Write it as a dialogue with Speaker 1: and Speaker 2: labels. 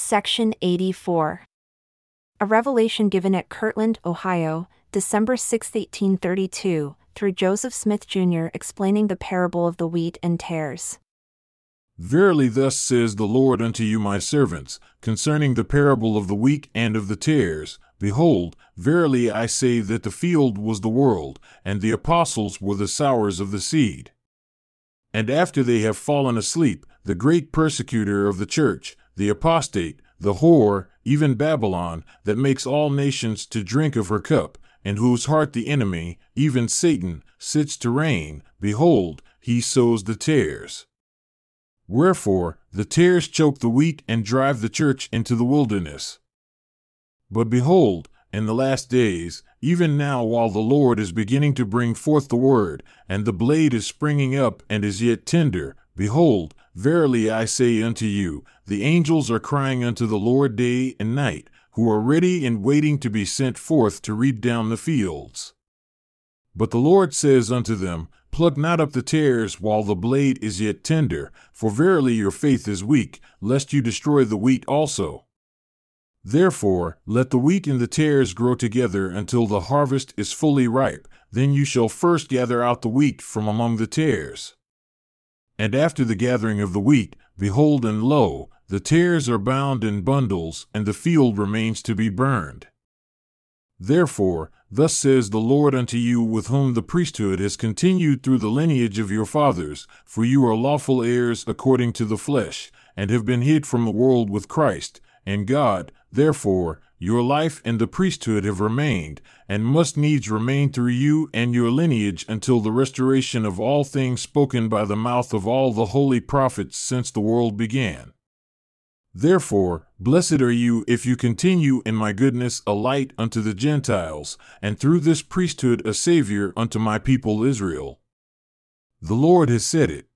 Speaker 1: Section 84. A revelation given at Kirtland, Ohio, December 6, 1832, through Joseph Smith Jr., explaining the parable of the wheat and tares.
Speaker 2: Verily, thus says the Lord unto you, my servants, concerning the parable of the wheat and of the tares Behold, verily I say that the field was the world, and the apostles were the sowers of the seed. And after they have fallen asleep, the great persecutor of the church, the apostate, the whore, even Babylon, that makes all nations to drink of her cup, and whose heart the enemy, even Satan, sits to reign, behold, he sows the tares. Wherefore, the tares choke the wheat and drive the church into the wilderness. But behold, in the last days, even now while the Lord is beginning to bring forth the word, and the blade is springing up and is yet tender, behold, verily I say unto you, the angels are crying unto the Lord day and night, who are ready and waiting to be sent forth to reap down the fields. But the Lord says unto them, Pluck not up the tares while the blade is yet tender, for verily your faith is weak, lest you destroy the wheat also. Therefore, let the wheat and the tares grow together until the harvest is fully ripe, then you shall first gather out the wheat from among the tares. And after the gathering of the wheat, behold, and lo, the tares are bound in bundles, and the field remains to be burned. Therefore, thus says the Lord unto you, with whom the priesthood has continued through the lineage of your fathers, for you are lawful heirs according to the flesh, and have been hid from the world with Christ, and God, therefore, your life and the priesthood have remained, and must needs remain through you and your lineage until the restoration of all things spoken by the mouth of all the holy prophets since the world began. Therefore, blessed are you if you continue in my goodness a light unto the Gentiles, and through this priesthood a Savior unto my people Israel. The Lord has said it.